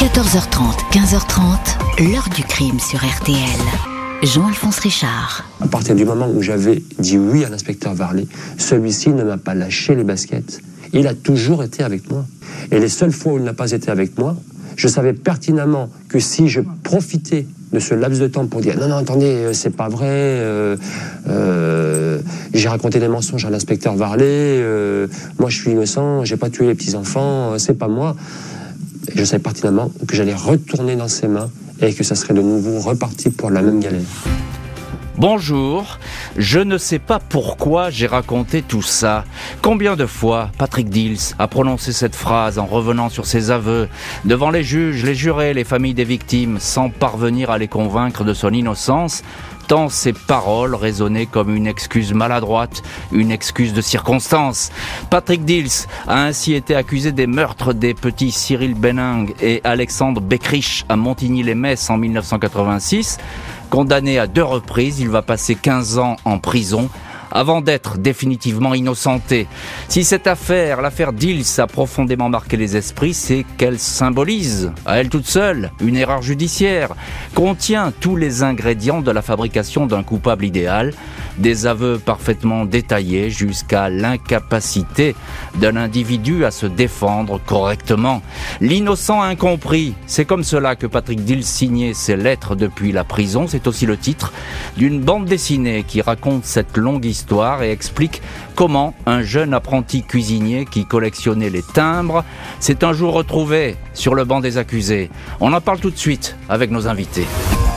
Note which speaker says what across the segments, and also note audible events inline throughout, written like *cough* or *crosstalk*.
Speaker 1: 14h30, 15h30, l'heure du crime sur RTL. Jean-Alphonse Richard.
Speaker 2: À partir du moment où j'avais dit oui à l'inspecteur Varley, celui-ci ne m'a pas lâché les baskets. Il a toujours été avec moi. Et les seules fois où il n'a pas été avec moi, je savais pertinemment que si je profitais de ce laps de temps pour dire non, non, attendez, euh, c'est pas vrai, euh, euh, j'ai raconté des mensonges à l'inspecteur Varlet, moi je suis innocent, j'ai pas tué les petits-enfants, c'est pas moi. Je savais pertinemment que j'allais retourner dans ses mains et que ça serait de nouveau reparti pour la même galère.
Speaker 3: Bonjour, je ne sais pas pourquoi j'ai raconté tout ça. Combien de fois Patrick Dills a prononcé cette phrase en revenant sur ses aveux devant les juges, les jurés, les familles des victimes, sans parvenir à les convaincre de son innocence? Tant ses paroles résonnaient comme une excuse maladroite, une excuse de circonstance. Patrick Dills a ainsi été accusé des meurtres des petits Cyril Benning et Alexandre Beckrich à Montigny-les-Metz en 1986. Condamné à deux reprises, il va passer 15 ans en prison avant d'être définitivement innocenté. Si cette affaire, l'affaire Dils, a profondément marqué les esprits, c'est qu'elle symbolise, à elle toute seule, une erreur judiciaire, contient tous les ingrédients de la fabrication d'un coupable idéal, des aveux parfaitement détaillés jusqu'à l'incapacité d'un individu à se défendre correctement. L'innocent incompris, c'est comme cela que Patrick Dill signait ses lettres depuis la prison, c'est aussi le titre d'une bande dessinée qui raconte cette longue histoire et explique comment un jeune apprenti cuisinier qui collectionnait les timbres s'est un jour retrouvé sur le banc des accusés. On en parle tout de suite avec nos invités.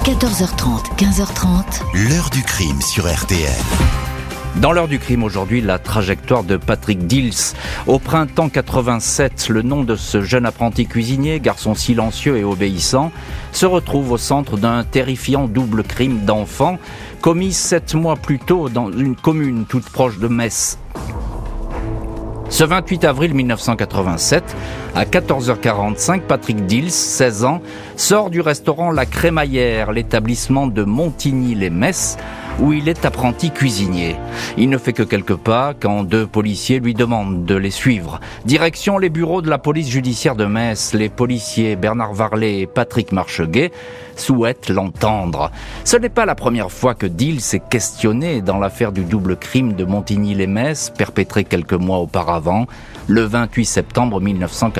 Speaker 1: 14h30, 15h30.
Speaker 4: L'heure du crime sur RTL.
Speaker 3: Dans l'heure du crime aujourd'hui, la trajectoire de Patrick Dills. Au printemps 87, le nom de ce jeune apprenti cuisinier, garçon silencieux et obéissant, se retrouve au centre d'un terrifiant double crime d'enfant commis sept mois plus tôt dans une commune toute proche de Metz. Ce 28 avril 1987, à 14h45, Patrick Dils, 16 ans, sort du restaurant La Crémaillère, l'établissement de Montigny-les-Metz, où il est apprenti cuisinier. Il ne fait que quelques pas quand deux policiers lui demandent de les suivre. Direction les bureaux de la police judiciaire de Metz, les policiers Bernard Varlet et Patrick Marcheguet souhaitent l'entendre. Ce n'est pas la première fois que Dill s'est questionné dans l'affaire du double crime de Montigny-les-Metz, perpétré quelques mois auparavant, le 28 septembre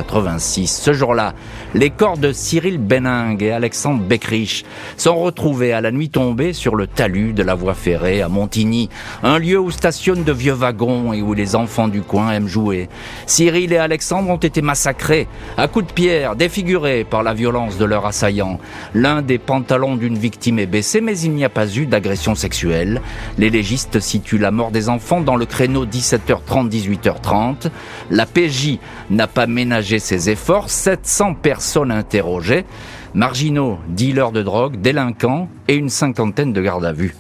Speaker 3: 1986. Ce jour-là, les corps de Cyril Benning et Alexandre Beckrich sont retrouvés à la nuit tombée sur le talus de la voie ferrée à Montigny, un lieu où stationnent de vieux wagons et où les enfants du coin aiment jouer. Cyril et Alexandre ont été massacrés à coups de pierre, défigurés par la violence de leurs assaillants. L'un des pantalons d'une victime est baissé, mais il n'y a pas eu d'agression sexuelle. Les légistes situent la mort des enfants dans le créneau 17h30-18h30. La PJ n'a pas ménagé ses efforts. 700 personnes interrogées. Marginaux, dealers de drogue, délinquants et une cinquantaine de gardes à vue.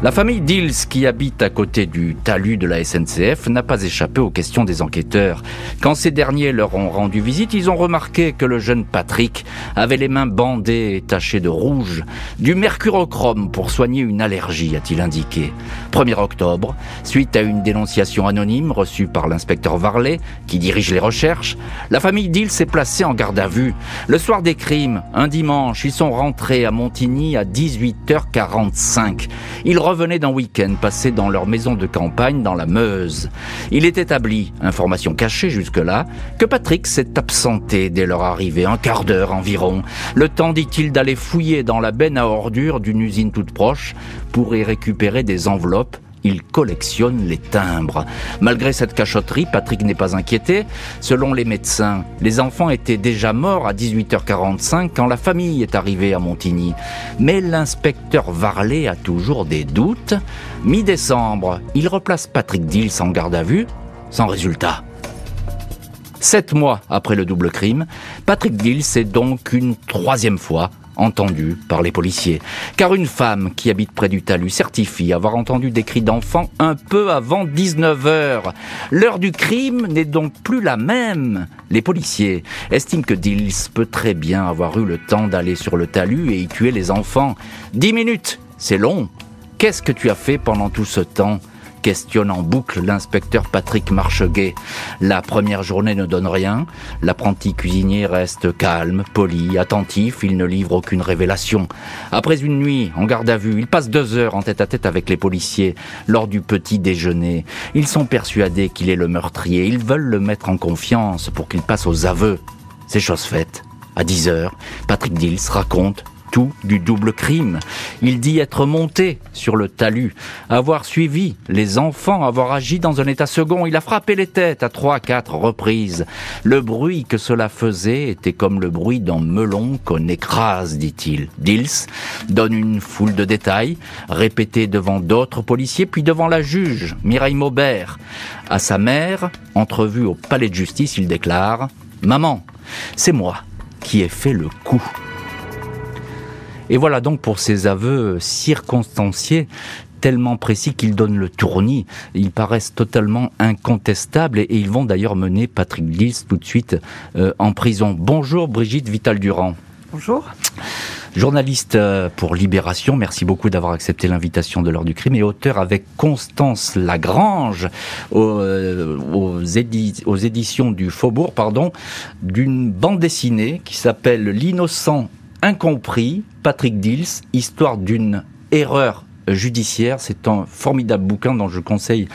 Speaker 3: La famille Dills, qui habite à côté du talus de la SNCF, n'a pas échappé aux questions des enquêteurs. Quand ces derniers leur ont rendu visite, ils ont remarqué que le jeune Patrick avait les mains bandées et tachées de rouge. Du mercurochrome pour soigner une allergie, a-t-il indiqué. 1er octobre, suite à une dénonciation anonyme reçue par l'inspecteur Varlet, qui dirige les recherches, la famille Dills s'est placée en garde à vue. Le soir des crimes, un dimanche, ils sont rentrés à Montigny à 18h45. Ils revenaient d'un week-end passé dans leur maison de campagne dans la Meuse. Il est établi, information cachée jusque-là, que Patrick s'est absenté dès leur arrivée, un quart d'heure environ. Le temps, dit-il, d'aller fouiller dans la benne à ordures d'une usine toute proche pour y récupérer des enveloppes il collectionne les timbres. Malgré cette cachotterie, Patrick n'est pas inquiété. Selon les médecins, les enfants étaient déjà morts à 18h45 quand la famille est arrivée à Montigny. Mais l'inspecteur Varlet a toujours des doutes. Mi-décembre, il replace Patrick Dills en garde à vue, sans résultat. Sept mois après le double crime, Patrick Dills est donc une troisième fois entendu par les policiers. Car une femme qui habite près du talus certifie avoir entendu des cris d'enfants un peu avant 19 heures. L'heure du crime n'est donc plus la même. Les policiers estiment que Dills peut très bien avoir eu le temps d'aller sur le talus et y tuer les enfants. Dix minutes, c'est long. Qu'est-ce que tu as fait pendant tout ce temps? Questionne en boucle l'inspecteur Patrick Marcheguet. La première journée ne donne rien. L'apprenti cuisinier reste calme, poli, attentif. Il ne livre aucune révélation. Après une nuit en garde à vue, il passe deux heures en tête à tête avec les policiers lors du petit déjeuner. Ils sont persuadés qu'il est le meurtrier. Ils veulent le mettre en confiance pour qu'il passe aux aveux. C'est chose faite. À 10 heures, Patrick Dils raconte tout du double crime. Il dit être monté sur le talus, avoir suivi les enfants, avoir agi dans un état second. Il a frappé les têtes à trois, quatre reprises. Le bruit que cela faisait était comme le bruit d'un melon qu'on écrase, dit-il. Dils donne une foule de détails, répétés devant d'autres policiers, puis devant la juge, Mireille Maubert. À sa mère, entrevue au palais de justice, il déclare « Maman, c'est moi qui ai fait le coup ». Et voilà donc pour ces aveux circonstanciés tellement précis qu'ils donnent le tournis. Ils paraissent totalement incontestables et, ils vont d'ailleurs mener Patrick Gilles tout de suite euh, en prison. Bonjour Brigitte Vital-Durand.
Speaker 4: Bonjour.
Speaker 3: Journaliste euh, pour Libération, merci beaucoup d'avoir accepté l'invitation de l'heure du crime et auteur avec Constance Lagrange aux, euh, aux, aux éditions du Faubourg, pardon, d'une bande dessinée qui s'appelle L'innocent incompris, Patrick Dils, histoire d'une erreur judiciaire. C'est un formidable bouquin dont je conseille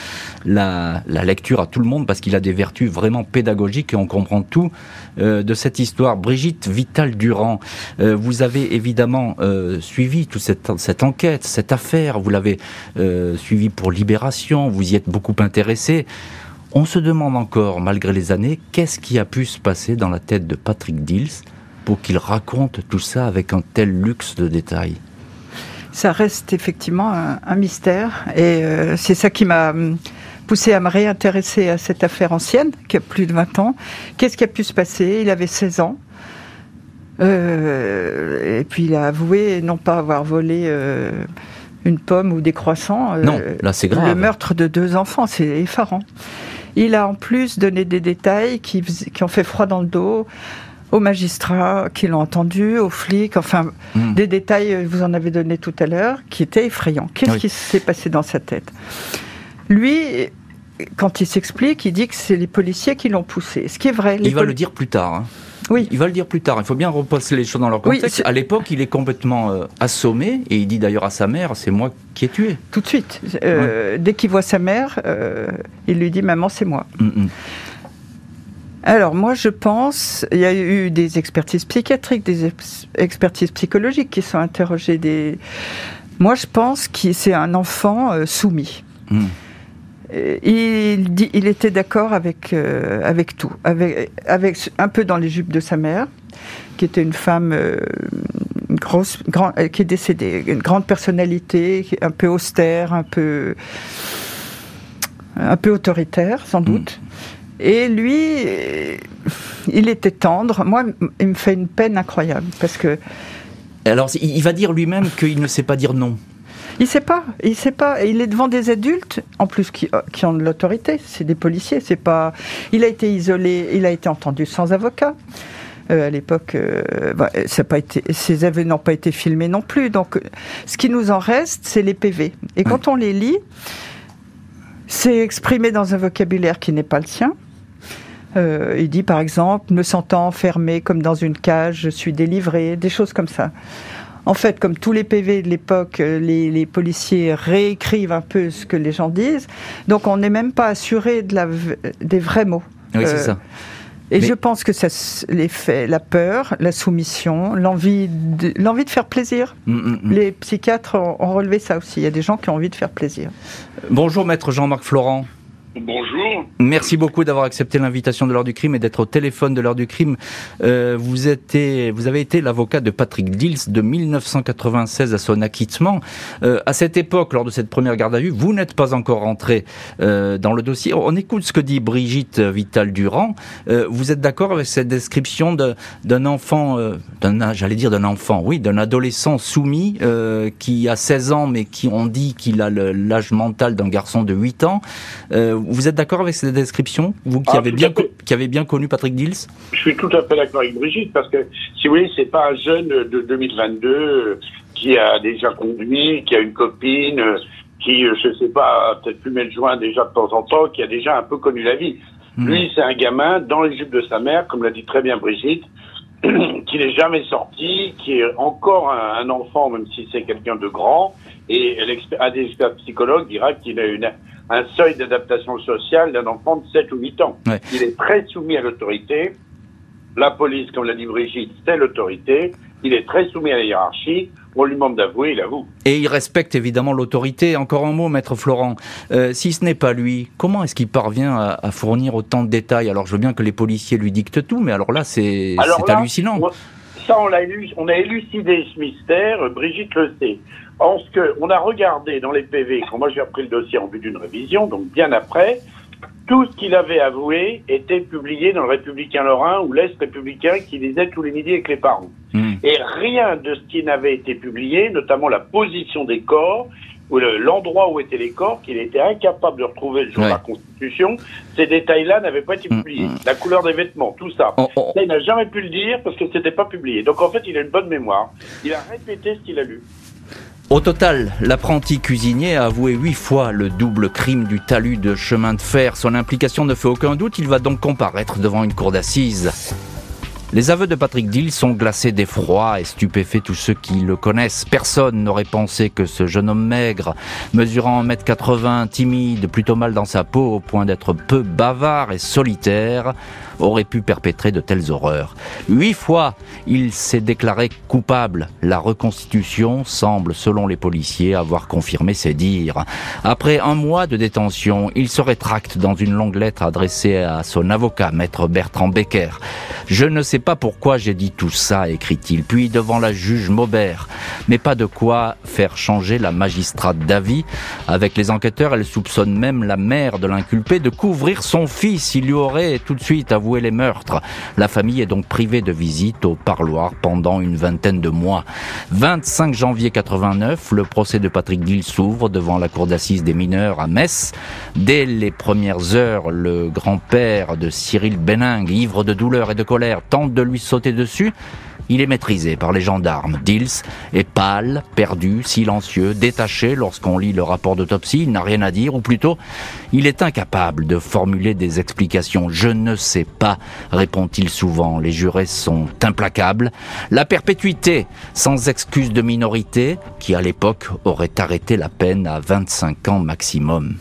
Speaker 3: la, lecture à tout le monde parce qu'il a des vertus vraiment pédagogiques et on comprend tout euh, de cette histoire. Brigitte Vital-Durand, euh, vous avez évidemment euh, suivi toute cette, enquête, cette affaire, vous l'avez suivi pour Libération, vous y êtes beaucoup intéressé. On se demande encore, malgré les années, qu'est-ce qui a pu se passer dans la tête de Patrick Dils pour qu'il raconte tout ça avec un tel luxe de détails
Speaker 4: Ça reste effectivement un, mystère et euh, c'est ça qui m'a hum, poussé à me réintéresser à cette affaire ancienne qui a plus de 20 ans. Qu'est-ce qui a pu se passer? Il avait 16 ans. Euh, et puis il a avoué non pas avoir volé euh, une pomme ou des croissants.
Speaker 3: non, là c'est grave.
Speaker 4: Le meurtre de deux enfants, c'est effarant. Il a en plus donné des détails qui, qui ont fait froid dans le dos aux magistrats qui l'ont entendu, aux flics, enfin, hmm. des détails, euh, vous en avez donné tout à l'heure, qui étaient effrayants. Qu'est-ce qui s'est passé dans sa tête? Lui, quand il s'explique, il dit que c'est les policiers qui l'ont poussé. Ce qui est vrai.
Speaker 3: Il va le dire plus tard. Hein. Oui. Il va le dire plus tard. Il faut bien repasser les choses dans leur contexte. à l'époque, il est complètement euh, assommé et il dit d'ailleurs à sa mère c'est moi qui ai tué.
Speaker 4: Tout de suite. Euh, dès qu'il voit sa mère, il lui dit maman, c'est moi. Mm, mm. Alors moi je pense, il y a eu des expertises psychiatriques, des expertises psychologiques qui sont interrogées. Des... Moi je pense que c'est un enfant euh, soumis. Hmm. Il, dit, il était d'accord avec, euh, avec tout, avec, avec un peu dans les jupes de sa mère, qui était une femme euh, grosse, grand, qui est décédée, une grande personnalité, un peu austère, un peu, un peu autoritaire sans hmm. doute. Et lui, il était tendre. Moi, il me fait une peine incroyable parce que.
Speaker 3: Alors, il va dire lui-même qu'il ne sait pas dire non.
Speaker 4: Il sait pas, il sait pas. Il est devant des adultes, en plus qui, qui ont de l'autorité. C'est des policiers. C'est pas. Il a été isolé. Il a été entendu sans avocat. Euh, à l'époque, euh, bah, ça pas été, ces aveux n'ont pas été filmés non plus. Donc, ce qui nous en reste, c'est les PV. Et quand on les lit, c'est exprimé dans un vocabulaire qui n'est pas le sien. Euh, il dit par exemple, me sentant enfermé comme dans une cage, je suis délivré, des choses comme ça. En fait, comme tous les PV de l'époque, euh, les, policiers réécrivent un peu ce que les gens disent. Donc on n'est même pas assuré de la, des vrais mots.
Speaker 3: Oui, c'est euh, ça.
Speaker 4: Et je pense que ça, les faits, la peur, la soumission, l'envie de, l'envie de faire plaisir. Mm, mm, mm. Les psychiatres ont, ont, relevé ça aussi. Il y a des gens qui ont envie de faire plaisir.
Speaker 3: Bonjour, maître Jean-Marc Florent.
Speaker 5: Bonjour.
Speaker 3: Merci beaucoup d'avoir accepté l'invitation de l'heure du crime et d'être au téléphone de l'heure du crime. Euh, vous, étiez, vous avez été l'avocat de Patrick Dils de 1996 à son acquittement. Euh, à cette époque, lors de cette première garde à vue, vous n'êtes pas encore rentré euh, dans le dossier. On écoute ce que dit Brigitte Vital-Durand. Euh, vous êtes d'accord avec cette description d'un enfant, euh, d'un, j'allais dire d'un enfant, oui, d'un adolescent soumis euh, qui a 16 ans mais qui on dit qu'il a l'âge mental d'un garçon de 8 ans vous êtes d'accord avec cette description, vous qui, ah, avez bien, qui avez bien connu Patrick Dils
Speaker 5: Je suis tout à fait d'accord avec Brigitte, parce que, si vous voulez, c'est pas un jeune de 2022 qui a déjà conduit, qui a une copine, qui, euh, je sais pas, peut-être fumé le joint déjà de temps en temps, qui a déjà un peu connu la vie. Hmm. Lui, c'est un gamin dans les jupes de sa mère, comme l'a dit très bien Brigitte, *clears throat* qui n'est jamais sorti, qui est encore un, enfant, même si c'est quelqu'un de grand, et un des experts psychologues dira qu'il a une, un seuil d'adaptation sociale d'un enfant de 7 ou 8 ans. Il est très soumis à l'autorité. La police, comme l'a dit Brigitte, c'est l'autorité. Il est très soumis à la hiérarchie. On lui demande d'avouer, il avoue.
Speaker 3: Et il respecte évidemment l'autorité. Encore un mot, maître Florent. Euh, si ce n'est pas lui, comment est-ce qu'il parvient à, fournir autant de détails? Alors je veux bien que les policiers lui dictent tout, mais alors là, c'est hallucinant.
Speaker 5: Ça, on, a, on a élucidé ce mystère, Brigitte le sait. En ce que, on a regardé dans les PV, quand moi j'ai repris le dossier en vue d'une révision, donc bien après, tout ce qu'il avait avoué était publié dans le Républicain Lorrain ou l'Est républicain qui lisait tous les midis avec les parents. Hmm. Et rien de ce qui n'avait été publié, notamment la position des corps, ou l'endroit où étaient les corps, qu'il était incapable de retrouver le jour de la Constitution, ces détails-là n'avaient pas été hmm, publiés. La couleur des vêtements, tout ça. Oh, oh. il n'a jamais pu le dire parce que c'était pas publié. Donc en fait, il a une bonne mémoire. Il a répété ce qu'il a lu.
Speaker 3: Au total, l'apprenti cuisinier a avoué huit fois le double crime du talus de chemin de fer. Son implication ne fait aucun doute, il va donc comparaître devant une cour d'assises. Les aveux de Patrick Dill sont glacés d'effroi et stupéfait tous ceux qui le connaissent. Personne n'aurait pensé que ce jeune homme maigre, mesurant 1m80, timide, plutôt mal dans sa peau au point d'être peu bavard et solitaire, aurait pu perpétrer de telles horreurs. Huit fois, il s'est déclaré coupable. La reconstitution semble, selon les policiers, avoir confirmé ses dires. Après un mois de détention, il se rétracte dans une longue lettre adressée à son avocat, maître Bertrand Becker. Je ne sais pas pourquoi j'ai dit tout ça, écrit-il, puis devant la juge Maubert. Mais pas de quoi faire changer la magistrate d'avis. Avec les enquêteurs, elle soupçonne même la mère de l'inculpé de couvrir son fils. Il lui aurait tout de suite les meurtres. La famille est donc privée de visite au parloir pendant une vingtaine de mois. 25 janvier 89, le procès de Patrick Dill s'ouvre devant la cour d'assises des mineurs à Metz. Dès les premières heures, le grand-père de Cyril Bening, ivre de douleur et de colère, tente de lui sauter dessus. Il est maîtrisé par les gendarmes. Dils est pâle, perdu, silencieux, détaché lorsqu'on lit le rapport d'autopsie. Il n'a rien à dire, ou plutôt, il est incapable de formuler des explications. Je ne sais pas, répond-il souvent. Les jurés sont implacables. La perpétuité, sans excuse de minorité, qui à l'époque aurait arrêté la peine à 25 ans maximum.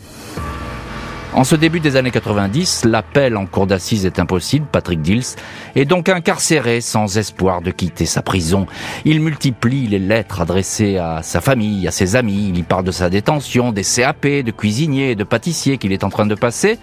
Speaker 3: En ce début des années 90, l'appel en cour d'assises est impossible. Patrick Dils est donc incarcéré sans espoir de quitter sa prison. Il multiplie les lettres adressées à sa famille, à ses amis. Il y parle de sa détention, des CAP, de cuisiniers de pâtissiers qu'il est en train de passer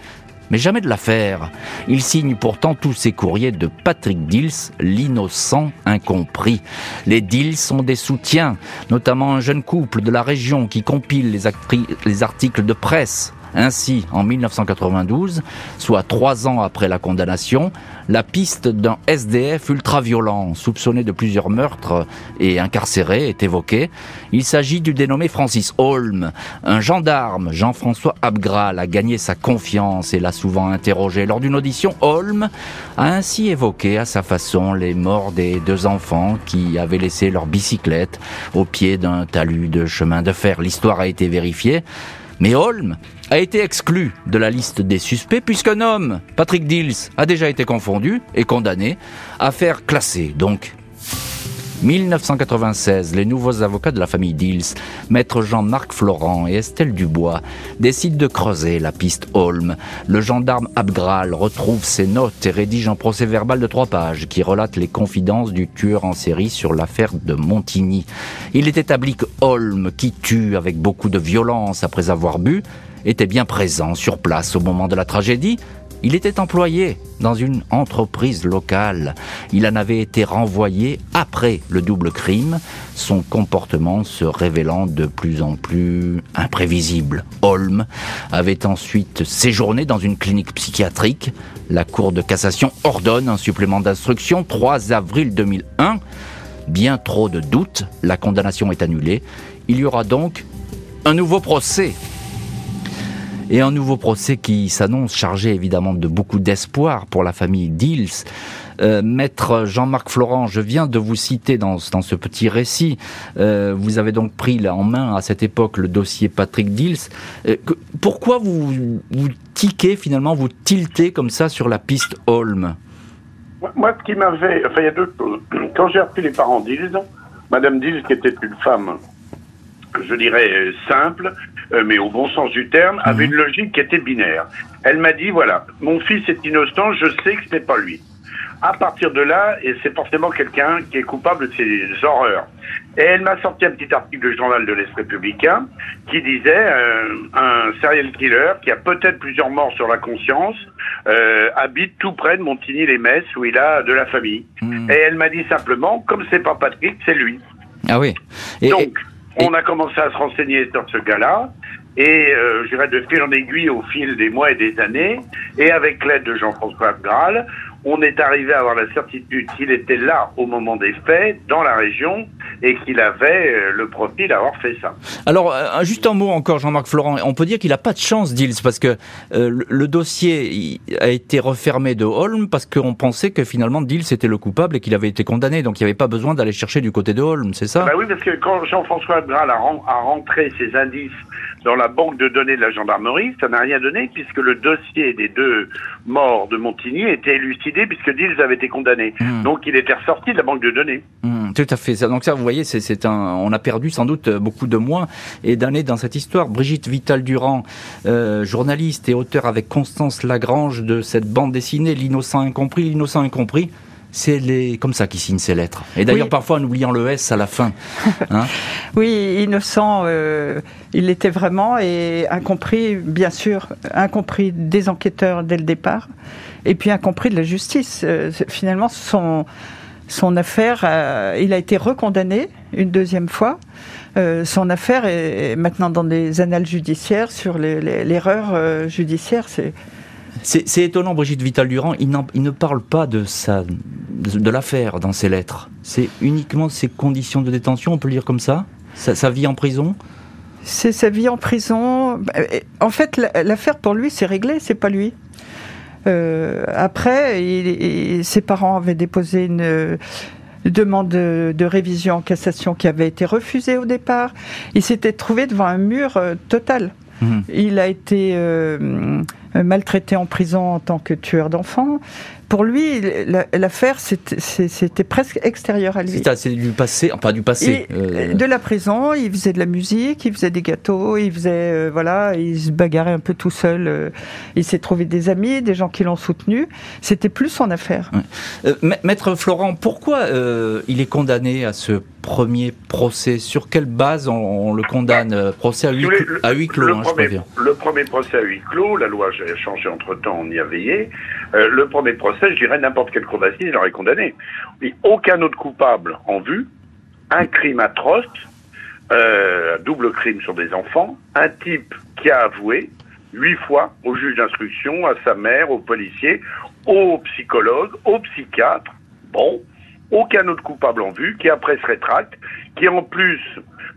Speaker 3: mais jamais de l'affaire. Il signe pourtant tous ses courriers de Patrick Dils, l'innocent incompris. Les Dils sont des soutiens, notamment un jeune couple de la région qui compile les articles de presse ainsi, en 1992, soit trois ans après la condamnation, la piste d'un SDF ultra-violent, soupçonné de plusieurs meurtres et incarcéré, est évoquée. Il s'agit du dénommé Francis Holm. Un gendarme, Jean-François Abgral, a gagné sa confiance et l'a souvent interrogé. Lors d'une audition, Holm a ainsi évoqué à sa façon les morts des deux enfants qui avaient laissé leur bicyclette au pied d'un talus de chemin de fer. L'histoire a été vérifiée. Mais Holm a été exclu de la liste des suspects puisqu'un homme, Patrick Dills, a déjà été confondu et condamné, à faire classer donc 1996, les nouveaux avocats de la famille Dills, maître Jean-Marc Florent et Estelle Dubois, décident de creuser la piste Holm. Le gendarme Abgral retrouve ses notes et rédige un procès verbal de trois pages qui relate les confidences du tueur en série sur l'affaire de Montigny. Il est établi que Holm, qui tue avec beaucoup de violence après avoir bu, était bien présent sur place au moment de la tragédie, il était employé dans une entreprise locale. Il en avait été renvoyé après le double crime, son comportement se révélant de plus en plus imprévisible. Holm avait ensuite séjourné dans une clinique psychiatrique. La Cour de cassation ordonne un supplément d'instruction 3 avril 2001. Bien trop de doutes, la condamnation est annulée. Il y aura donc un nouveau procès et un nouveau procès qui s'annonce chargé évidemment de beaucoup d'espoir pour la famille Dils. Euh, maître Jean-Marc Florent, je viens de vous citer dans, dans ce petit récit. Euh, vous avez donc pris en main à cette époque le dossier Patrick Dils. Euh, pourquoi vous, vous tiquez finalement, vous tiltez comme ça sur la piste Holm?
Speaker 5: Moi, ce qui m'avait. Enfin, il y a deux choses. Quand j'ai appris les parents Dils, Madame Dils, qui était une femme, je dirais, simple, euh, mais au bon sens du terme, avait mhm. une logique qui était binaire. Elle m'a dit, voilà, mon fils est innocent, je sais que ce n'est pas lui. À partir de là, et c'est forcément quelqu'un qui est coupable de ces horreurs. Et elle m'a sorti un petit article du journal de l'Est républicain qui disait euh, un serial killer qui a peut-être plusieurs morts sur la conscience euh, habite tout près de Montigny-les-Messes où il a de la famille. Mhm. Et elle m'a dit simplement, comme c'est pas Patrick, c'est lui.
Speaker 3: Ah oui.
Speaker 5: Donc, on a commencé à se renseigner sur ce gars-là. Et euh, je dirais de fil en aiguille au fil des mois et des années, et avec l'aide de Jean-François Graal, on est arrivé à avoir la certitude qu'il était là au moment des faits, dans la région, et qu'il avait euh, le profil d'avoir fait ça.
Speaker 3: Alors, euh, juste un mot encore, Jean-Marc Florent. On peut dire qu'il n'a pas de chance, Dils, parce que euh, le dossier a été refermé de Holm parce qu'on pensait que finalement Dils était le coupable et qu'il avait été condamné. Donc, il n'y avait pas besoin d'aller chercher du côté de Holm, c'est ça?
Speaker 5: Bah Oui, parce que quand Jean-François Graal a, a rentré ses indices dans la banque de données de la gendarmerie, ça n'a rien donné puisque le dossier des deux morts de Montigny était élucidé puisque Dils avait été condamné. Hmm. Donc il était ressorti de la banque de données.
Speaker 3: Hmm, tout à fait. Donc ça, vous voyez, c'est un, on a perdu sans doute beaucoup de mois et d'années dans cette histoire. Brigitte Vital-Durand, euh, journaliste et auteur avec Constance Lagrange de cette bande dessinée, L'innocent incompris, l'innocent incompris c'est les comme ça qu'ils signent ces lettres. Et d'ailleurs parfois en oubliant le S à la fin. *laughs*
Speaker 4: Hein. oui, innocent, euh, il l'était vraiment et incompris, bien sûr, incompris des enquêteurs dès le départ, et puis incompris de la justice. Euh, finalement, son son affaire, euh, il a été recondamné une deuxième fois. son affaire est maintenant dans des annales judiciaires sur l'erreur judiciaire. C'est
Speaker 3: c'est étonnant, Brigitte Vital-Durand, il, ne parle pas de, sa, de, l'affaire dans ses lettres. C'est uniquement ses conditions de détention, on peut le dire comme ça? Sa, vie en prison?
Speaker 4: C'est sa vie en prison. En fait, l'affaire pour lui, c'est réglé, c'est pas lui. Euh, après, ses parents avaient déposé une demande de, révision en cassation qui avait été refusée au départ. Il s'était trouvé devant un mur euh, total. Mmh. Il a été euh, euh, maltraité en prison en tant que tueur d'enfants. Pour lui, l'affaire, c'était presque extérieur à lui.
Speaker 3: C'est du passé, enfin du passé.
Speaker 4: Euh. De la prison, il faisait de la musique, il faisait des gâteaux, il faisait, euh, voilà, il se bagarrait un peu tout seul. il s'est trouvé des amis, des gens qui l'ont soutenu. C'était plus son affaire.
Speaker 3: Maître Florent, pourquoi il est condamné à ce premier procès? Sur quelle base on, le condamne? Euh, Procès à huis, clos, le,
Speaker 5: hein, premier, le premier procès à huis clos, la loi a changé entre temps, on y a veillé. Euh, le premier procès, je dirais n'importe quelle cour d'assises, il aurait condamné. aucun autre coupable en vue, un crime atroce, euh, double crime sur des enfants, un type qui a avoué huit fois au juge d'instruction, à sa mère, au policier, au psychologue, au psychiatre. Bon, aucun autre coupable en vue, qui après se rétracte, qui en plus,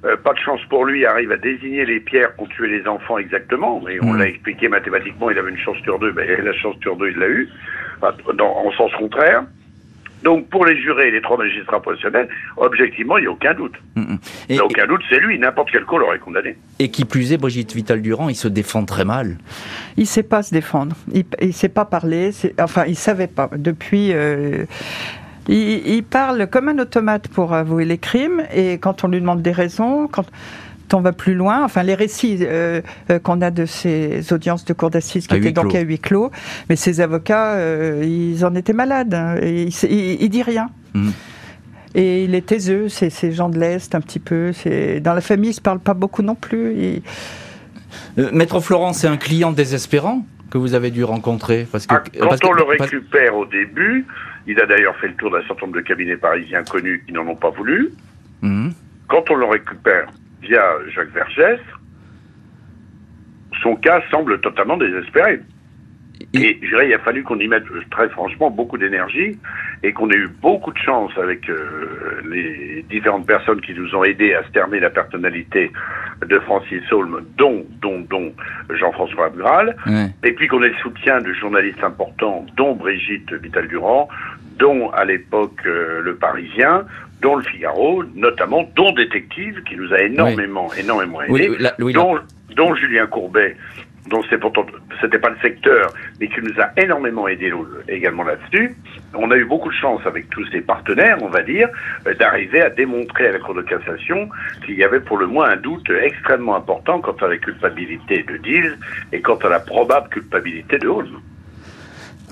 Speaker 5: euh, pas de chance pour lui, arrive à désigner les pierres qui ont tué les enfants exactement, mais on hmm. l'a expliqué mathématiquement, il avait une chance sur deux, ben, *laughs* la chance sur deux, il l'a eu, en sens contraire. Donc pour les jurés et les trois magistrats professionnels, objectivement, il n'y a aucun doute. Hmm, hmm. Il n'y a aucun doute, c'est lui, n'importe quel coup l'aurait condamné.
Speaker 3: Et qui plus est, Brigitte Vital-Durand, il se défend très mal.
Speaker 4: Il ne sait pas se défendre, il ne sait pas parler, enfin il ne savait pas. Depuis... Euh, il, parle comme un automate pour avouer les crimes et quand on lui demande des raisons, quand on va plus loin, enfin les récits euh, euh, qu'on a de ces audiences de cour d'assises qui étaient donc à huis clos, mais ces avocats, euh, ils en étaient malades. Hein, et il, dit rien. Hmm. Et il est taiseux, c'est ces gens de l'Est un petit peu. Dans la famille, ils ne se parlent pas beaucoup non plus.
Speaker 3: Maître Florent, c'est un client désespérant que vous avez dû rencontrer
Speaker 5: parce que, ah, Quand on le récupère au début, il a d'ailleurs fait le tour d'un certain nombre de cabinets parisiens connus qui n'en ont pas voulu. Mhm. Quand on le récupère via Jacques Vergès, son cas semble totalement désespéré. Et je dirais, il a fallu qu'on y mette très franchement beaucoup d'énergie et qu'on ait eu beaucoup de chance avec euh, les différentes personnes qui nous ont aidés à sterner la personnalité de Francis Holm, dont, dont, dont Jean-François Abgral, et puis qu'on ait le soutien de journalistes importants, dont Brigitte Vital-Durand, dont à l'époque le Parisien, dont le Figaro, notamment, dont Détective, qui nous a énormément, énormément aidé, dont, dont Julien Courbet, dont c'est pourtant c'était pas le secteur, mais qui nous a énormément aidé également là-dessus. On a eu beaucoup de chance avec tous ces partenaires, on va dire, euh, d'arriver à démontrer à la Cour de cassation qu'il y avait pour le moins un doute extrêmement important quant à la culpabilité de Dills et quant à la probable culpabilité de Holmes.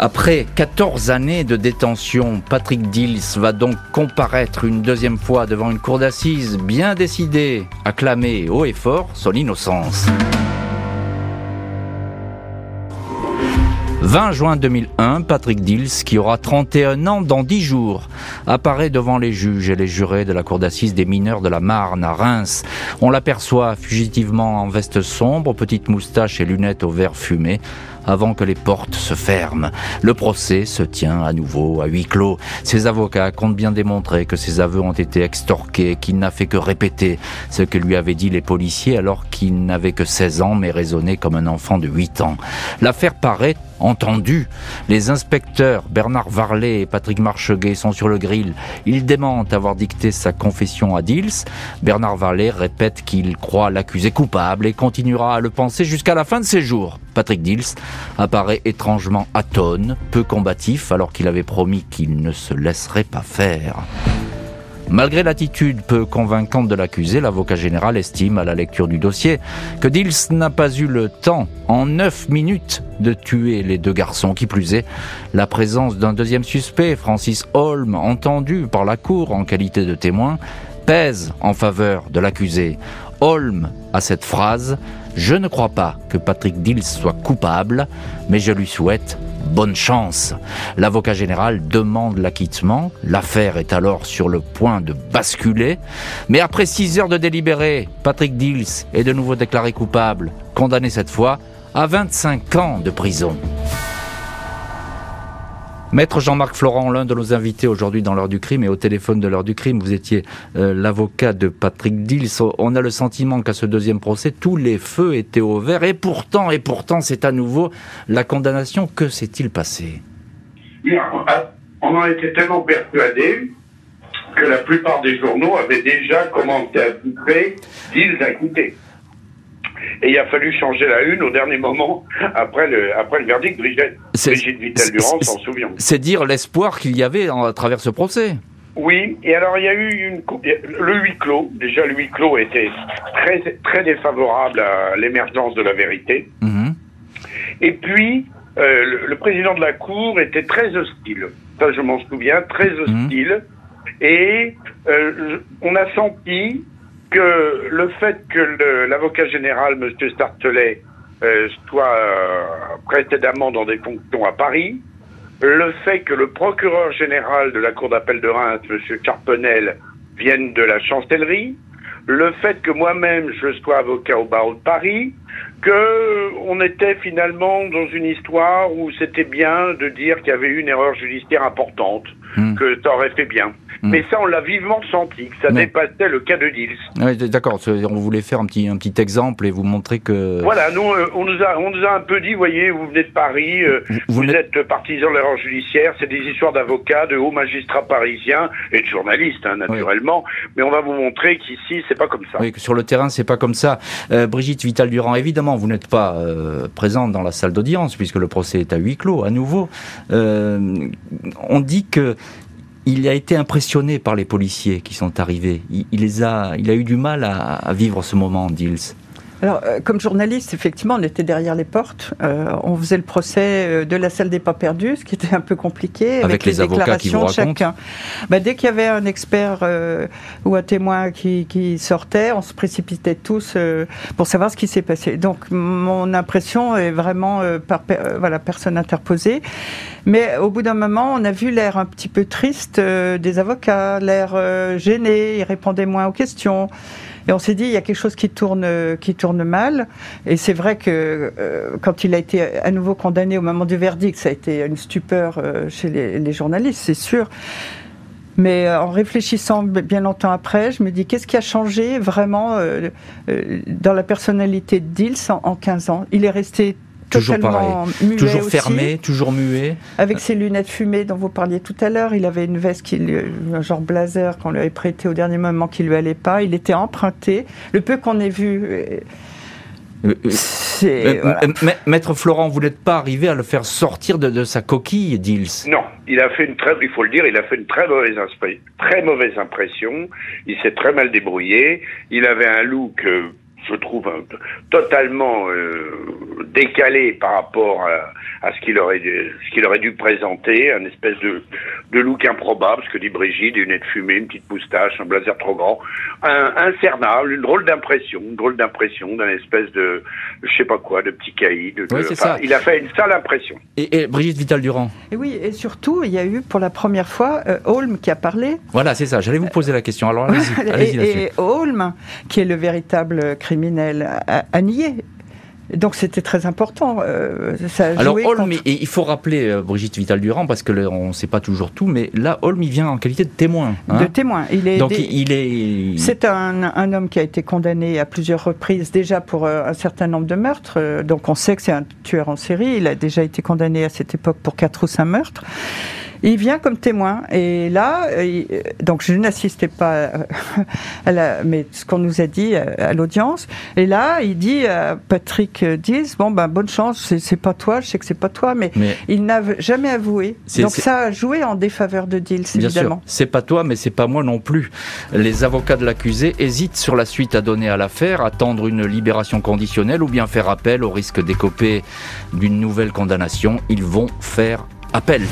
Speaker 3: Après 14 années de détention, Patrick Dills va donc comparaître une deuxième fois devant une cour d'assises bien décidée à clamer haut et fort son innocence. 20 juin 2001, Patrick Dils, qui aura 31 ans dans 10 jours, apparaît devant les juges et les jurés de la cour d'assises des mineurs de la Marne à Reims. On l'aperçoit fugitivement en veste sombre, petite moustache et lunettes au vert fumé avant que les portes se ferment. Le procès se tient à nouveau à huis clos. Ses avocats comptent bien démontrer que ses aveux ont été extorqués, qu'il n'a fait que répéter ce que lui avaient dit les policiers alors qu'il n'avait que 16 ans mais raisonnait comme un enfant de 8 ans. L'affaire paraît entendue. Les inspecteurs Bernard Varlet et Patrick Marcheguet sont sur le grill. Ils démentent avoir dicté sa confession à Dils. Bernard Varlet répète qu'il croit l'accusé coupable et continuera à le penser jusqu'à la fin de ses jours. Patrick Dils apparaît étrangement atone, peu combatif, alors qu'il avait promis qu'il ne se laisserait pas faire. Malgré l'attitude peu convaincante de l'accusé, l'avocat général estime à la lecture du dossier que Dils n'a pas eu le temps, en neuf minutes, de tuer les deux garçons. Qui plus est, la présence d'un deuxième suspect, Francis Holm, entendu par la cour en qualité de témoin, pèse en faveur de l'accusé. Holm a cette phrase Je ne crois pas que Patrick Dils soit coupable, mais je lui souhaite bonne chance. L'avocat général demande l'acquittement. L'affaire est alors sur le point de basculer. Mais après six heures de délibéré, Patrick Dils est de nouveau déclaré coupable, condamné cette fois à 25 ans de prison. Maître Jean-Marc Florent, l'un de nos invités aujourd'hui dans l'heure du crime et au téléphone de l'heure du crime, vous étiez euh, l'avocat de Patrick Dils. On a le sentiment qu'à ce deuxième procès, tous les feux étaient au vert et pourtant, et pourtant, c'est à nouveau la condamnation. Que s'est-il passé?
Speaker 5: On en était tellement persuadés que la plupart des journaux avaient déjà commencé à titrer Dils acquitté. Et il a fallu changer la une au dernier moment, après le, après le verdict. Brigitte, Brigitte Vittel-Durand s'en souvient.
Speaker 3: C'est dire l'espoir qu'il y avait à travers ce procès.
Speaker 5: Oui, et alors il y a eu une, le huis clos. Déjà, le huis clos était très, très défavorable à l'émergence de la vérité. Mhm. Et puis, euh, le, président de la Cour était très hostile. Ça, je m'en souviens, très mhm. hostile. Et euh, on a senti que le fait que l'avocat général, M. Sartelet, euh, soit euh, précédemment dans des fonctions à Paris, le fait que le procureur général de la Cour d'appel de Reims, M. Carpenel, vienne de la chancellerie, le fait que moi-même je sois avocat au barreau de Paris, que on était finalement dans une histoire où c'était bien de dire qu'il y avait eu une erreur judiciaire importante, hmm. que ça aurait fait bien. Mm. Mais ça, on l'a vivement senti, que ça dépassait le cas de Dils.
Speaker 3: Oui, d'accord. On voulait faire un petit, un petit exemple et vous montrer que.
Speaker 5: Voilà, nous, euh, on nous a, on nous a un peu dit, voyez, vous venez de Paris, euh, vous, êtes partisan de l'erreur judiciaire, c'est des histoires d'avocats, de hauts magistrats parisiens et de journalistes, hein, naturellement. Mais on va vous montrer qu'ici, c'est pas comme ça.
Speaker 3: Oui, que sur le terrain, c'est pas comme ça. Euh, Brigitte Vital-Durand, évidemment, vous n'êtes pas présente dans la salle d'audience puisque le procès est à huis clos, à nouveau. on dit que il a été impressionné par les policiers qui sont arrivés. Il, les a, il a eu du mal à, vivre ce moment, Dils.
Speaker 4: Alors, euh, comme journaliste, effectivement, on était derrière les portes. Euh, on faisait le procès euh, de la salle des pas perdus, ce qui était un peu compliqué.
Speaker 3: Avec, les, avocats qui vous
Speaker 4: chacun. Bah, dès qu'il y avait un expert ou un témoin qui, qui, sortait, on se précipitait tous pour savoir ce qui s'est passé. Donc, mon impression est vraiment par voilà, personne interposée. Mais au bout d'un moment, on a vu l'air un petit peu triste des avocats, l'air gêné, ils répondaient moins aux questions. Et on s'est dit, il y a quelque chose qui tourne, qui tourne mal. Et c'est vrai que euh, quand il a été à nouveau condamné au moment du verdict, ça a été une stupeur euh, chez les, journalistes, c'est sûr. Mais euh, en réfléchissant bien longtemps après, je me dis qu'est-ce qui a changé vraiment dans la personnalité de Dils en, en 15 ans? Il est resté
Speaker 3: toujours pareil. toujours fermé, toujours muet.
Speaker 4: Avec ses lunettes fumées dont vous parliez tout à l'heure, il avait une veste qui, un genre blazer qu'on lui avait prêté au dernier moment qui lui allait pas. Il était emprunté. Le peu qu'on ait vu.
Speaker 3: Euh, euh, Maître Florent, vous n'êtes pas arrivé à le faire sortir de, sa coquille, Dils
Speaker 5: Non, il a fait une très, il faut le dire, il a fait une très mauvaise, très mauvaise impression. Il s'est très mal débrouillé. Il avait un look je trouve, totalement euh, décalé par rapport à, ce qu'il aurait, ce qu'il aurait dû présenter, un espèce de, de look improbable, ce que dit Brigitte, une nez fumée, une petite moustache, un blazer trop grand, un, infernal, une drôle d'impression, une drôle d'impression d'un espèce de, je sais pas quoi, de petit caïd. De,
Speaker 3: ça.
Speaker 5: Il a fait une sale impression.
Speaker 3: Et, Brigitte Vital-Durand
Speaker 4: Et oui, et surtout, il y a eu pour la première fois euh, Holm qui a parlé.
Speaker 3: Voilà, c'est ça, j'allais vous poser la question. Alors allez-y.
Speaker 4: Allez *laughs* et, Holm, qui est le véritable criminel à, nier. Donc c'était très important. Euh,
Speaker 3: Alors Holm, il faut rappeler euh, Brigitte Vital-Durand parce que on ne sait pas toujours tout, mais là Holm il vient en qualité de témoin.
Speaker 4: Hein. de témoin. Il est.
Speaker 3: Donc il est.
Speaker 4: C'est un, homme qui a été condamné à plusieurs reprises déjà pour euh, un certain nombre de meurtres. donc on sait que c'est un tueur en série. Il a déjà été condamné à cette époque pour quatre ou cinq meurtres. Il vient comme témoin et là, euh, donc je n'assistais pas euh, *laughs* à la, mais ce qu'on nous a dit euh, à l'audience. Et là, il dit à Patrick Diz, bon ben bonne chance, c'est pas toi, je sais que c'est pas toi, mais, il n'a jamais avoué. Donc ça a joué en défaveur de Diz, évidemment.
Speaker 3: C'est pas toi, mais c'est pas moi non plus. Les avocats de l'accusé hésitent sur la suite à donner à l'affaire, attendre une libération conditionnelle ou bien faire appel au risque d'écoper d'une nouvelle condamnation. Ils vont faire appel.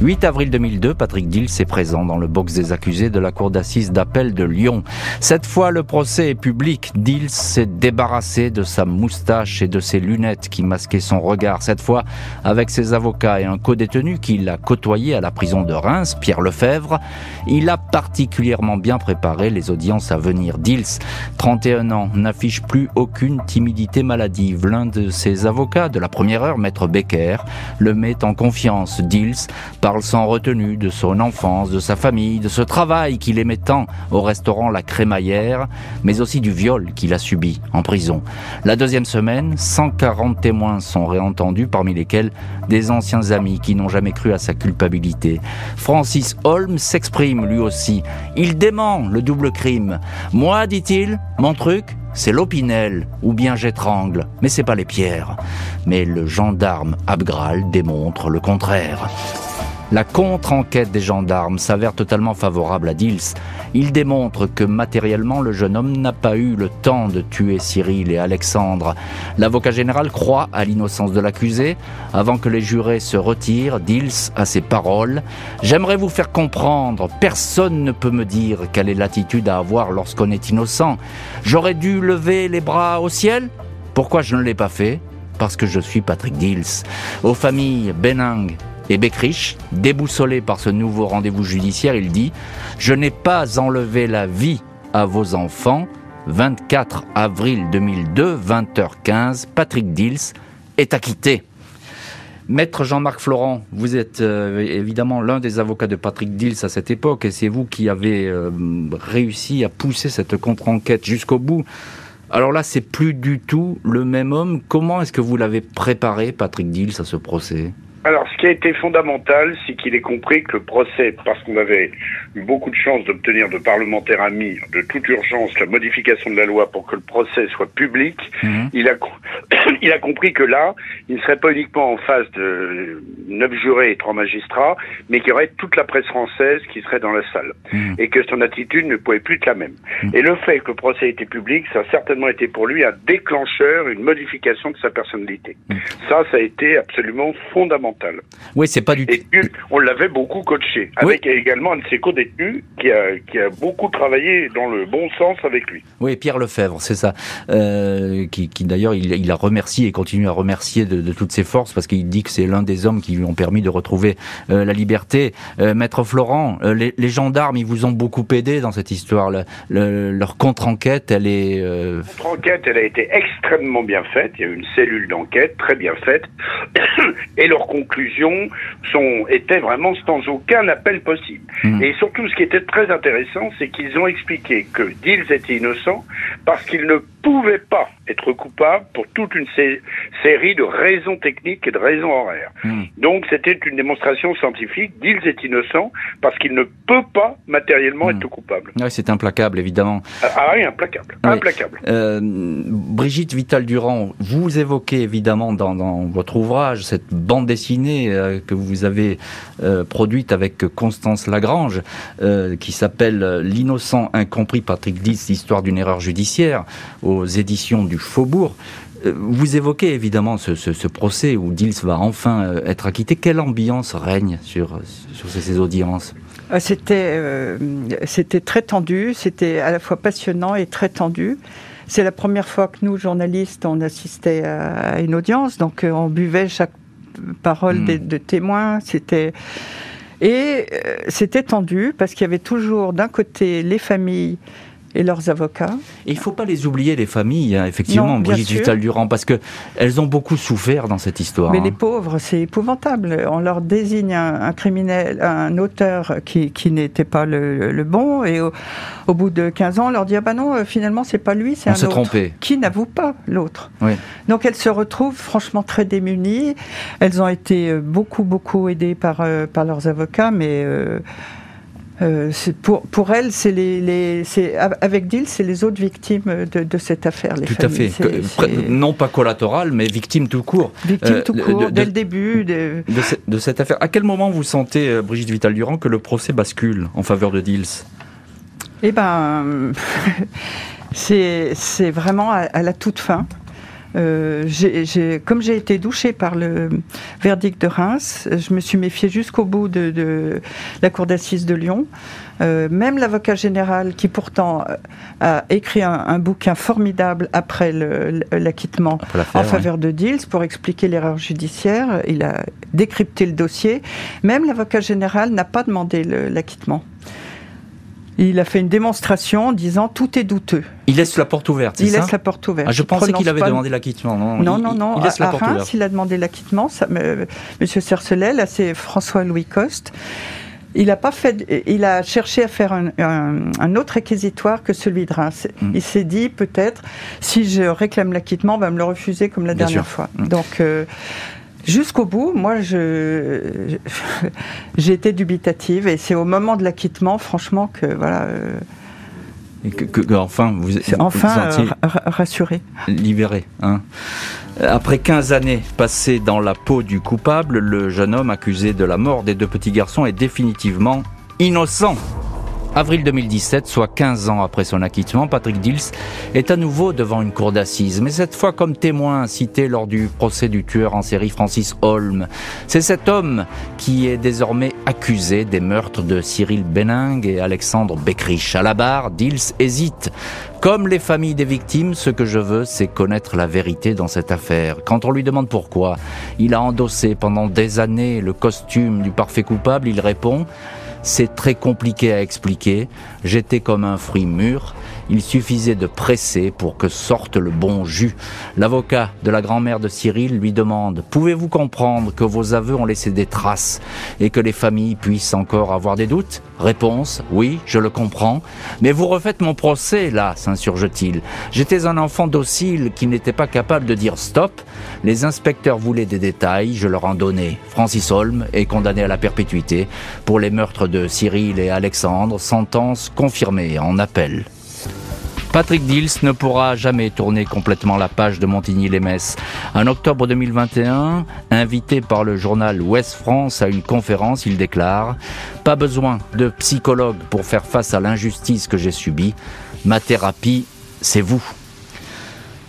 Speaker 3: 8 avril 2002, Patrick Dils est présent dans le box des accusés de la cour d'assises d'appel de Lyon. Cette fois, le procès est public. Dils s'est débarrassé de sa moustache et de ses lunettes qui masquaient son regard. Cette fois, avec ses avocats et un co-détenu qu'il a côtoyé à la prison de Reims, Pierre Lefebvre, il a particulièrement bien préparé les audiences à venir. Dils, 31 ans, n'affiche plus aucune timidité maladive. L'un de ses avocats de la première heure, Maître Becker, le met en confiance. Dils parle sans retenue de son enfance, de sa famille, de ce travail qu'il aimait tant au restaurant La Crémaillère, mais aussi du viol qu'il a subi en prison. La deuxième semaine, 140 témoins sont réentendus, parmi lesquels des anciens amis qui n'ont jamais cru à sa culpabilité. Francis Holmes s'exprime lui aussi. Il dément le double crime. Moi, dit-il, mon truc, c'est l'opinel, ou bien j'étrangle, mais c'est pas les pierres. Mais le gendarme Abgral démontre le contraire. La contre-enquête des gendarmes s'avère totalement favorable à Dils. Il démontre que matériellement le jeune homme n'a pas eu le temps de tuer Cyril et Alexandre. L'avocat général croit à l'innocence de l'accusé. Avant que les jurés se retirent, Dils a ses paroles. J'aimerais vous faire comprendre, personne ne peut me dire quelle est l'attitude à avoir lorsqu'on est innocent. J'aurais dû lever les bras au ciel Pourquoi je ne l'ai pas fait? Parce que je suis Patrick Dils. Aux familles Benang et Beckrich, déboussolé par ce nouveau rendez-vous judiciaire, il dit ⁇ Je n'ai pas enlevé la vie à vos enfants. 24 avril 2002, 20h15, Patrick Dils est acquitté. Maître Jean-Marc Florent, vous êtes euh, évidemment l'un des avocats de Patrick Dils à cette époque et c'est vous qui avez euh, réussi à pousser cette contre-enquête jusqu'au bout. Alors là, c'est plus du tout le même homme. Comment est-ce que vous l'avez préparé, Patrick Dils, à ce procès?
Speaker 5: Alors, ce qui a été fondamental, c'est qu'il ait compris que le procès, parce qu'on avait eu beaucoup de chance d'obtenir de parlementaires amis de toute urgence la modification de la loi pour que le procès soit public, mhm. il, a, *coughs* il a compris que là, il ne serait pas uniquement en face de neuf jurés et trois magistrats, mais qu'il y aurait toute la presse française qui serait dans la salle. Mhm. Et que son attitude ne pouvait plus être la même. Mhm. Et le fait que le procès ait été public, ça a certainement été pour lui un déclencheur, une modification de sa personnalité. Ça, ça a été absolument fondamental.
Speaker 3: Oui, c'est pas du tout.
Speaker 5: On l'avait beaucoup coaché, avec également un de ses co-détenus qui a, qui a beaucoup travaillé dans le bon sens avec lui.
Speaker 3: Oui, Pierre Lefebvre, c'est ça. Euh, qui, qui d'ailleurs, il, il, a remercié et continue à remercier de, de toutes ses forces parce qu'il dit que c'est l'un des hommes qui lui ont permis de retrouver euh, la liberté. Euh, Maître Florent, les, les, gendarmes, ils vous ont beaucoup aidé dans cette histoire. Le, leur contre-enquête, elle est.
Speaker 5: Contre-enquête, elle a été extrêmement bien faite. Il y a eu une cellule d'enquête très bien faite *coughs* et leur conclusions sont, étaient vraiment sans aucun appel possible. Hmm. Et surtout, ce qui était très intéressant, c'est qu'ils ont expliqué que Dills était innocent parce qu'il ne pouvait pas être coupable pour toute une série de raisons techniques et de raisons horaires. Hmm. Donc c'était une démonstration scientifique, Dills est innocent parce qu'il ne peut pas matériellement hmm. être coupable.
Speaker 3: Oui, c'est implacable, évidemment.
Speaker 5: Ah, ah oui, implacable. implacable.
Speaker 3: Euh, Brigitte Vital-Durand, vous évoquez évidemment dans, votre ouvrage cette bande dessinée euh, que vous avez euh, produite avec Constance Lagrange, qui s'appelle L'innocent incompris Patrick Dills, l'histoire d'une erreur judiciaire, aux éditions du Faubourg. Euh, vous évoquez évidemment ce, procès où Dils va enfin euh, être acquitté. Quelle ambiance règne sur, sur ces, audiences?
Speaker 4: Euh, c'était, très tendu, c'était à la fois passionnant et très tendu. C'est la première fois que nous, journalistes, on assistait à une audience, donc on buvait chaque parole hmm. de, témoins. C'était et c'était tendu parce qu'il y avait toujours d'un côté les familles et leurs avocats.
Speaker 3: Et il ne faut pas les oublier, les familles, hein, effectivement, Brigitte Vital-Durand, parce qu'elles ont beaucoup souffert dans cette histoire.
Speaker 4: Mais les hein. pauvres, c'est épouvantable. On leur désigne un, criminel, un auteur qui, qui n'était pas le, bon, et au, bout de 15 ans, on leur dit Ah ben non, euh, finalement, c'est pas lui, c'est un autre.
Speaker 3: trompé.
Speaker 4: Qui n'avoue pas l'autre. Donc elles se retrouvent franchement très démunies. Elles ont été euh, beaucoup, beaucoup aidées par, euh, par leurs avocats, mais. Euh, pour, pour elle, c'est les, les avec Dill, c'est les autres victimes de, de cette affaire. Les
Speaker 3: tout à fait. Non pas collatéral, mais victime tout court.
Speaker 4: Victime euh, tout court, dès le début.
Speaker 3: De... De, cette affaire. À quel moment vous sentez, euh, Brigitte Vital-Durand, que le procès bascule en faveur de Dils
Speaker 4: Eh ben, *laughs* c'est vraiment à, la toute fin. Euh, comme j'ai été douchée par le verdict de Reims, je me suis méfiée jusqu'au bout de, la cour d'assises de Lyon. Euh, même l'avocat général, qui pourtant a écrit un, bouquin formidable après l'acquittement en faveur de Dils pour expliquer l'erreur judiciaire, il a décrypté le dossier. Même l'avocat général n'a pas demandé l'acquittement. Il a fait une démonstration en disant tout est douteux.
Speaker 3: Il laisse la porte ouverte, c'est
Speaker 4: ça Il laisse la porte ouverte.
Speaker 3: Ah, je pensais qu'il avait demandé l'acquittement.
Speaker 4: Non, non, non. non. Il, laisse la porte Reims, il a demandé l'acquittement. Monsieur Cercelet, là, c'est François-Louis Coste. Il a pas fait. Il a cherché à faire un, autre réquisitoire que celui de Reims. Mm. Il s'est dit peut-être si je réclame l'acquittement, on va me le refuser comme la dernière fois. Mm. Donc. Euh, Jusqu'au bout, moi, je, *laughs* été dubitative et c'est au moment de l'acquittement, franchement, que voilà. Euh,
Speaker 3: et que, enfin vous, êtes
Speaker 4: enfin euh, rassuré,
Speaker 3: libéré. Hein. Après 15 années passées dans la peau du coupable, le jeune homme accusé de la mort des deux petits garçons est définitivement innocent. Avril 2017, soit 15 ans après son acquittement, Patrick Dils est à nouveau devant une cour d'assises, mais cette fois comme témoin cité lors du procès du tueur en série Francis Holm. C'est cet homme qui est désormais accusé des meurtres de Cyril Benning et Alexandre Beckrich. À la barre, Dils hésite. Comme les familles des victimes, ce que je veux, c'est connaître la vérité dans cette affaire. Quand on lui demande pourquoi, il a endossé pendant des années le costume du parfait coupable, il répond c'est très compliqué à expliquer. J'étais comme un fruit mûr. Il suffisait de presser pour que sorte le bon jus. L'avocat de la grand-mère de Cyril lui demande Pouvez-vous comprendre que vos aveux ont laissé des traces et que les familles puissent encore avoir des doutes? Réponse Oui, je le comprends. Mais vous refaites mon procès, là, s'insurge-t-il. J'étais un enfant docile qui n'était pas capable de dire stop. Les inspecteurs voulaient des détails, je leur en donnais. Francis Holm est condamné à la perpétuité pour les meurtres de Cyril et Alexandre, sentence confirmée en appel. Patrick Dils ne pourra jamais tourner complètement la page de Montigny-les-Metz. En octobre 2021, invité par le journal Ouest France à une conférence, il déclare Pas besoin de psychologue pour faire face à l'injustice que j'ai subie. Ma thérapie, c'est vous.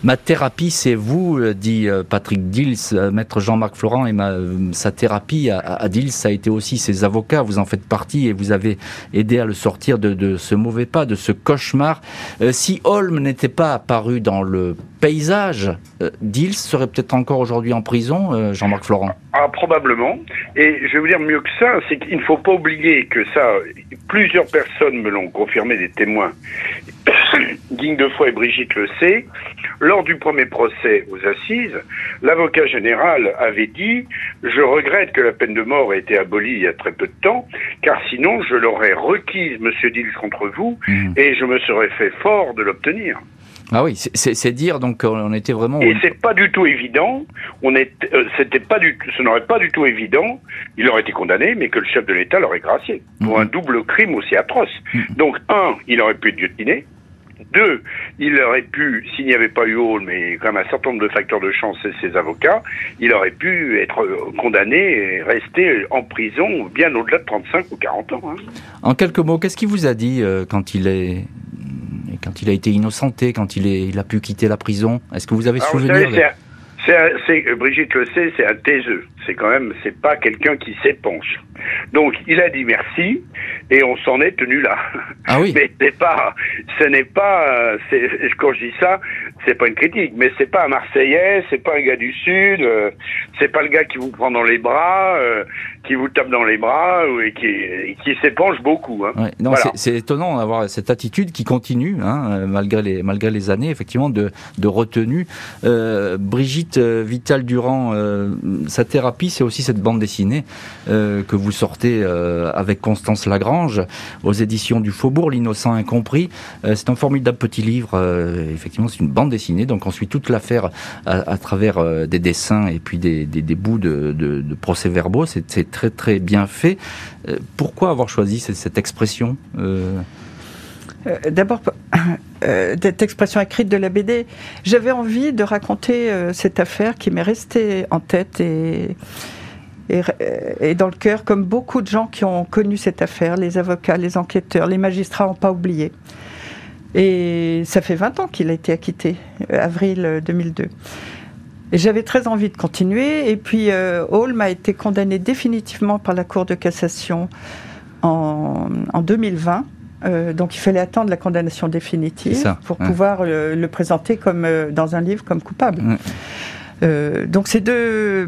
Speaker 3: Ma thérapie, c'est vous, euh, dit euh, Patrick Dils, euh, maître Jean-Marc Florent, et ma, sa thérapie à, Dils, ça a été aussi ses avocats. Vous en faites partie et vous avez aidé à le sortir de, ce mauvais pas, de ce cauchemar. si Holm n'était pas apparu dans le paysage, Dils serait peut-être encore aujourd'hui en prison, Jean-Marc Florent
Speaker 5: ah, Probablement. Et je vais vous dire mieux que ça, c'est qu'il ne faut pas oublier que ça, plusieurs personnes me l'ont confirmé, des témoins dignes de foi et Brigitte le sait. Lors du premier procès aux assises, l'avocat général avait dit Je regrette que la peine de mort ait été abolie il y a très peu de temps, car sinon je l'aurais requise, monsieur Dils, contre vous, mmh. et je me serais fait fort de l'obtenir.
Speaker 3: Ah oui, c'est dire donc on était vraiment.
Speaker 5: Et c'est pas du tout évident. On est, euh, c'était pas du, ce n'aurait pas du tout évident. Il aurait été condamné, mais que le chef de l'État l'aurait gracié pour un double crime aussi atroce. Donc un, il aurait pu être guillotiné. Deux, il aurait pu, s'il n'y avait pas eu Hall, mais quand même un certain nombre de facteurs de chance et ses avocats, il aurait pu être euh, condamné et rester en prison bien au-delà de 35 ou 40 ans. Hein.
Speaker 3: En quelques mots, qu'est-ce qu'il vous a dit euh, quand il est quand il a été innocenté, quand il, est, il a pu quitter la prison? Est-ce que vous avez souvenir
Speaker 5: c'est, Brigitte le sait, c'est un taiseux. C'est quand même, c'est pas quelqu'un qui s'épanche. Donc, il a dit merci et on s'en est tenu là.
Speaker 3: Ah oui.
Speaker 5: Mais c'est pas, ce n'est pas, quand je dis ça, c'est pas une critique, mais c'est pas un Marseillais, c'est pas un gars du Sud, euh, c'est pas le gars qui vous prend dans les bras, euh, qui vous tape dans les bras et qui, qui s'épanche beaucoup. Hein.
Speaker 3: Ouais, non, c'est étonnant d'avoir cette attitude qui continue, hein, euh, malgré, les, malgré les années, effectivement, de, de retenue. Euh, Brigitte Vital Durand, euh, sa thérapie, c'est aussi cette bande dessinée euh, que vous sortez avec Constance Lagrange aux éditions du Faubourg, L'innocent incompris. c'est un formidable petit livre, effectivement, c'est une bande dessinée, donc on suit toute l'affaire à, travers des dessins et puis des, bouts de, procès-verbaux. C'est très très bien fait. Euh, pourquoi avoir choisi cette, expression
Speaker 4: euh euh, D'abord, cette *laughs* expression écrite de la BD, j'avais envie de raconter cette affaire qui m'est restée en tête et, dans le cœur, comme beaucoup de gens qui ont connu cette affaire, les avocats, les enquêteurs, les magistrats n'ont pas oublié. Et ça fait 20 ans qu'il a été acquitté, avril 2002. J'avais très envie de continuer. Et puis, euh, Hall a été condamné définitivement par la Cour de cassation en, 2020. Euh, donc il fallait attendre la condamnation définitive pour pouvoir le, présenter comme euh, dans un livre comme coupable. Euh, donc c'est deux.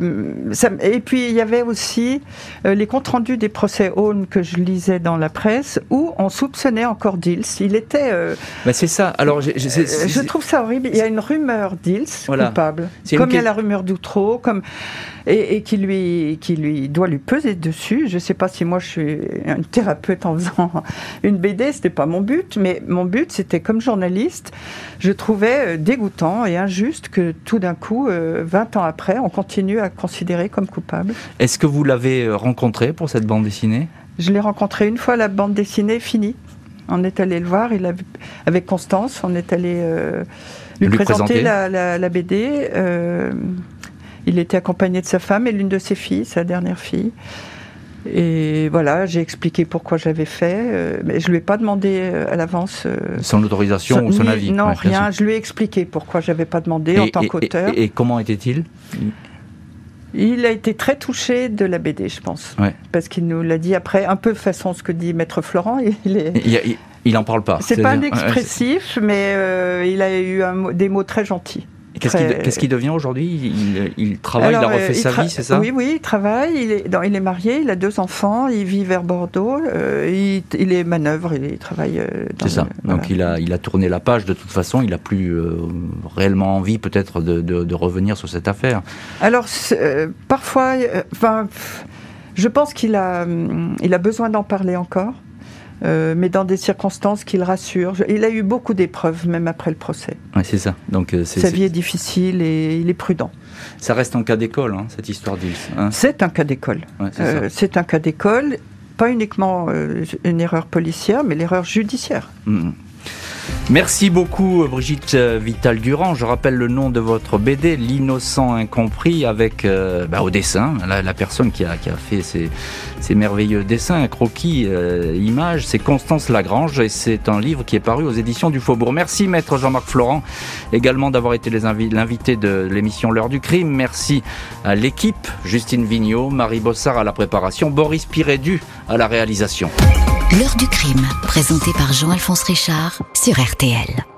Speaker 4: et puis il y avait aussi euh, les comptes rendus des procès Own que je lisais dans la presse où on soupçonnait encore Dils. Il était.
Speaker 3: Euh, bah c'est ça. Alors
Speaker 4: je trouve ça horrible. Il y a une rumeur Dils coupable, comme il y a la rumeur d'Outreau, comme et, qui lui qui lui doit lui peser dessus. Je ne sais pas si moi je suis un thérapeute en faisant *laughs* une BD, c'était pas mon but, mais mon but c'était comme journaliste, je trouvais dégoûtant et injuste que tout d'un coup 20 ans après, on continue à considérer comme coupable.
Speaker 3: Est-ce que vous l'avez euh, rencontré pour cette bande dessinée?
Speaker 4: Je l'ai rencontré une fois, la bande dessinée finie. On est allé le voir, il a, avec Constance, on est allé euh, lui, présenter la, BD. Euh, il était accompagné de sa femme et l'une de ses filles, sa dernière fille. Et voilà, j'ai expliqué pourquoi j'avais fait, euh, mais je lui ai pas demandé euh, à l'avance. Euh,
Speaker 3: son autorisation ou son avis
Speaker 4: Non, rien. Je lui ai expliqué pourquoi j'avais pas demandé en tant qu'auteur.
Speaker 3: Et, comment était-il?
Speaker 4: Il a été très touché de la BD, je pense. Parce qu'il nous l'a dit après, un peu façon ce que dit Maître Florent. *laughs* Il, est...
Speaker 3: il, il, en parle pas.
Speaker 4: C'est pas un expressif, mais il a eu des mots très gentils.
Speaker 3: Qu'est-ce qu'il devient aujourd'hui? Il, travaille, il a refait sa vie, c'est ça?
Speaker 4: Oui, oui, il travaille, il est, il est marié, il a deux enfants, il vit vers Bordeaux, euh, il, est manœuvre, il travaille euh,
Speaker 3: C'est ça, donc il, a, il a tourné la page de toute façon, il n'a plus euh, réellement envie peut-être de, de, revenir sur cette affaire.
Speaker 4: Alors, parfois, enfin, je pense qu'il a, il a besoin d'en parler encore. Euh, mais dans des circonstances qui le rassurent. Il a eu beaucoup d'épreuves, même après le procès.
Speaker 3: Oui, c'est ça. Donc,
Speaker 4: euh, Sa vie est difficile et il est prudent.
Speaker 3: Ça reste un cas d'école, hein, cette histoire d'Ils.
Speaker 4: Hein. c'est un cas d'école. Euh, c'est un cas d'école, pas uniquement une erreur policière, mais l'erreur judiciaire.
Speaker 3: Mm. Merci beaucoup Brigitte Vital Durand. Je rappelle le nom de votre BD, L'innocent incompris, avec euh, bah, au dessin la, personne qui a, fait ces, merveilleux dessins, croquis, euh, images, c'est Constance Lagrange et c'est un livre qui est paru aux éditions du Faubourg. Merci maître Jean-Marc Florent également d'avoir été l'invité de l'émission L'heure du crime. Merci à l'équipe, Justine Vignot, Marie Bossard à la préparation, Boris Pirédu à la réalisation.
Speaker 1: L'heure du crime, présenté par Jean-Alphonse Richard RTL.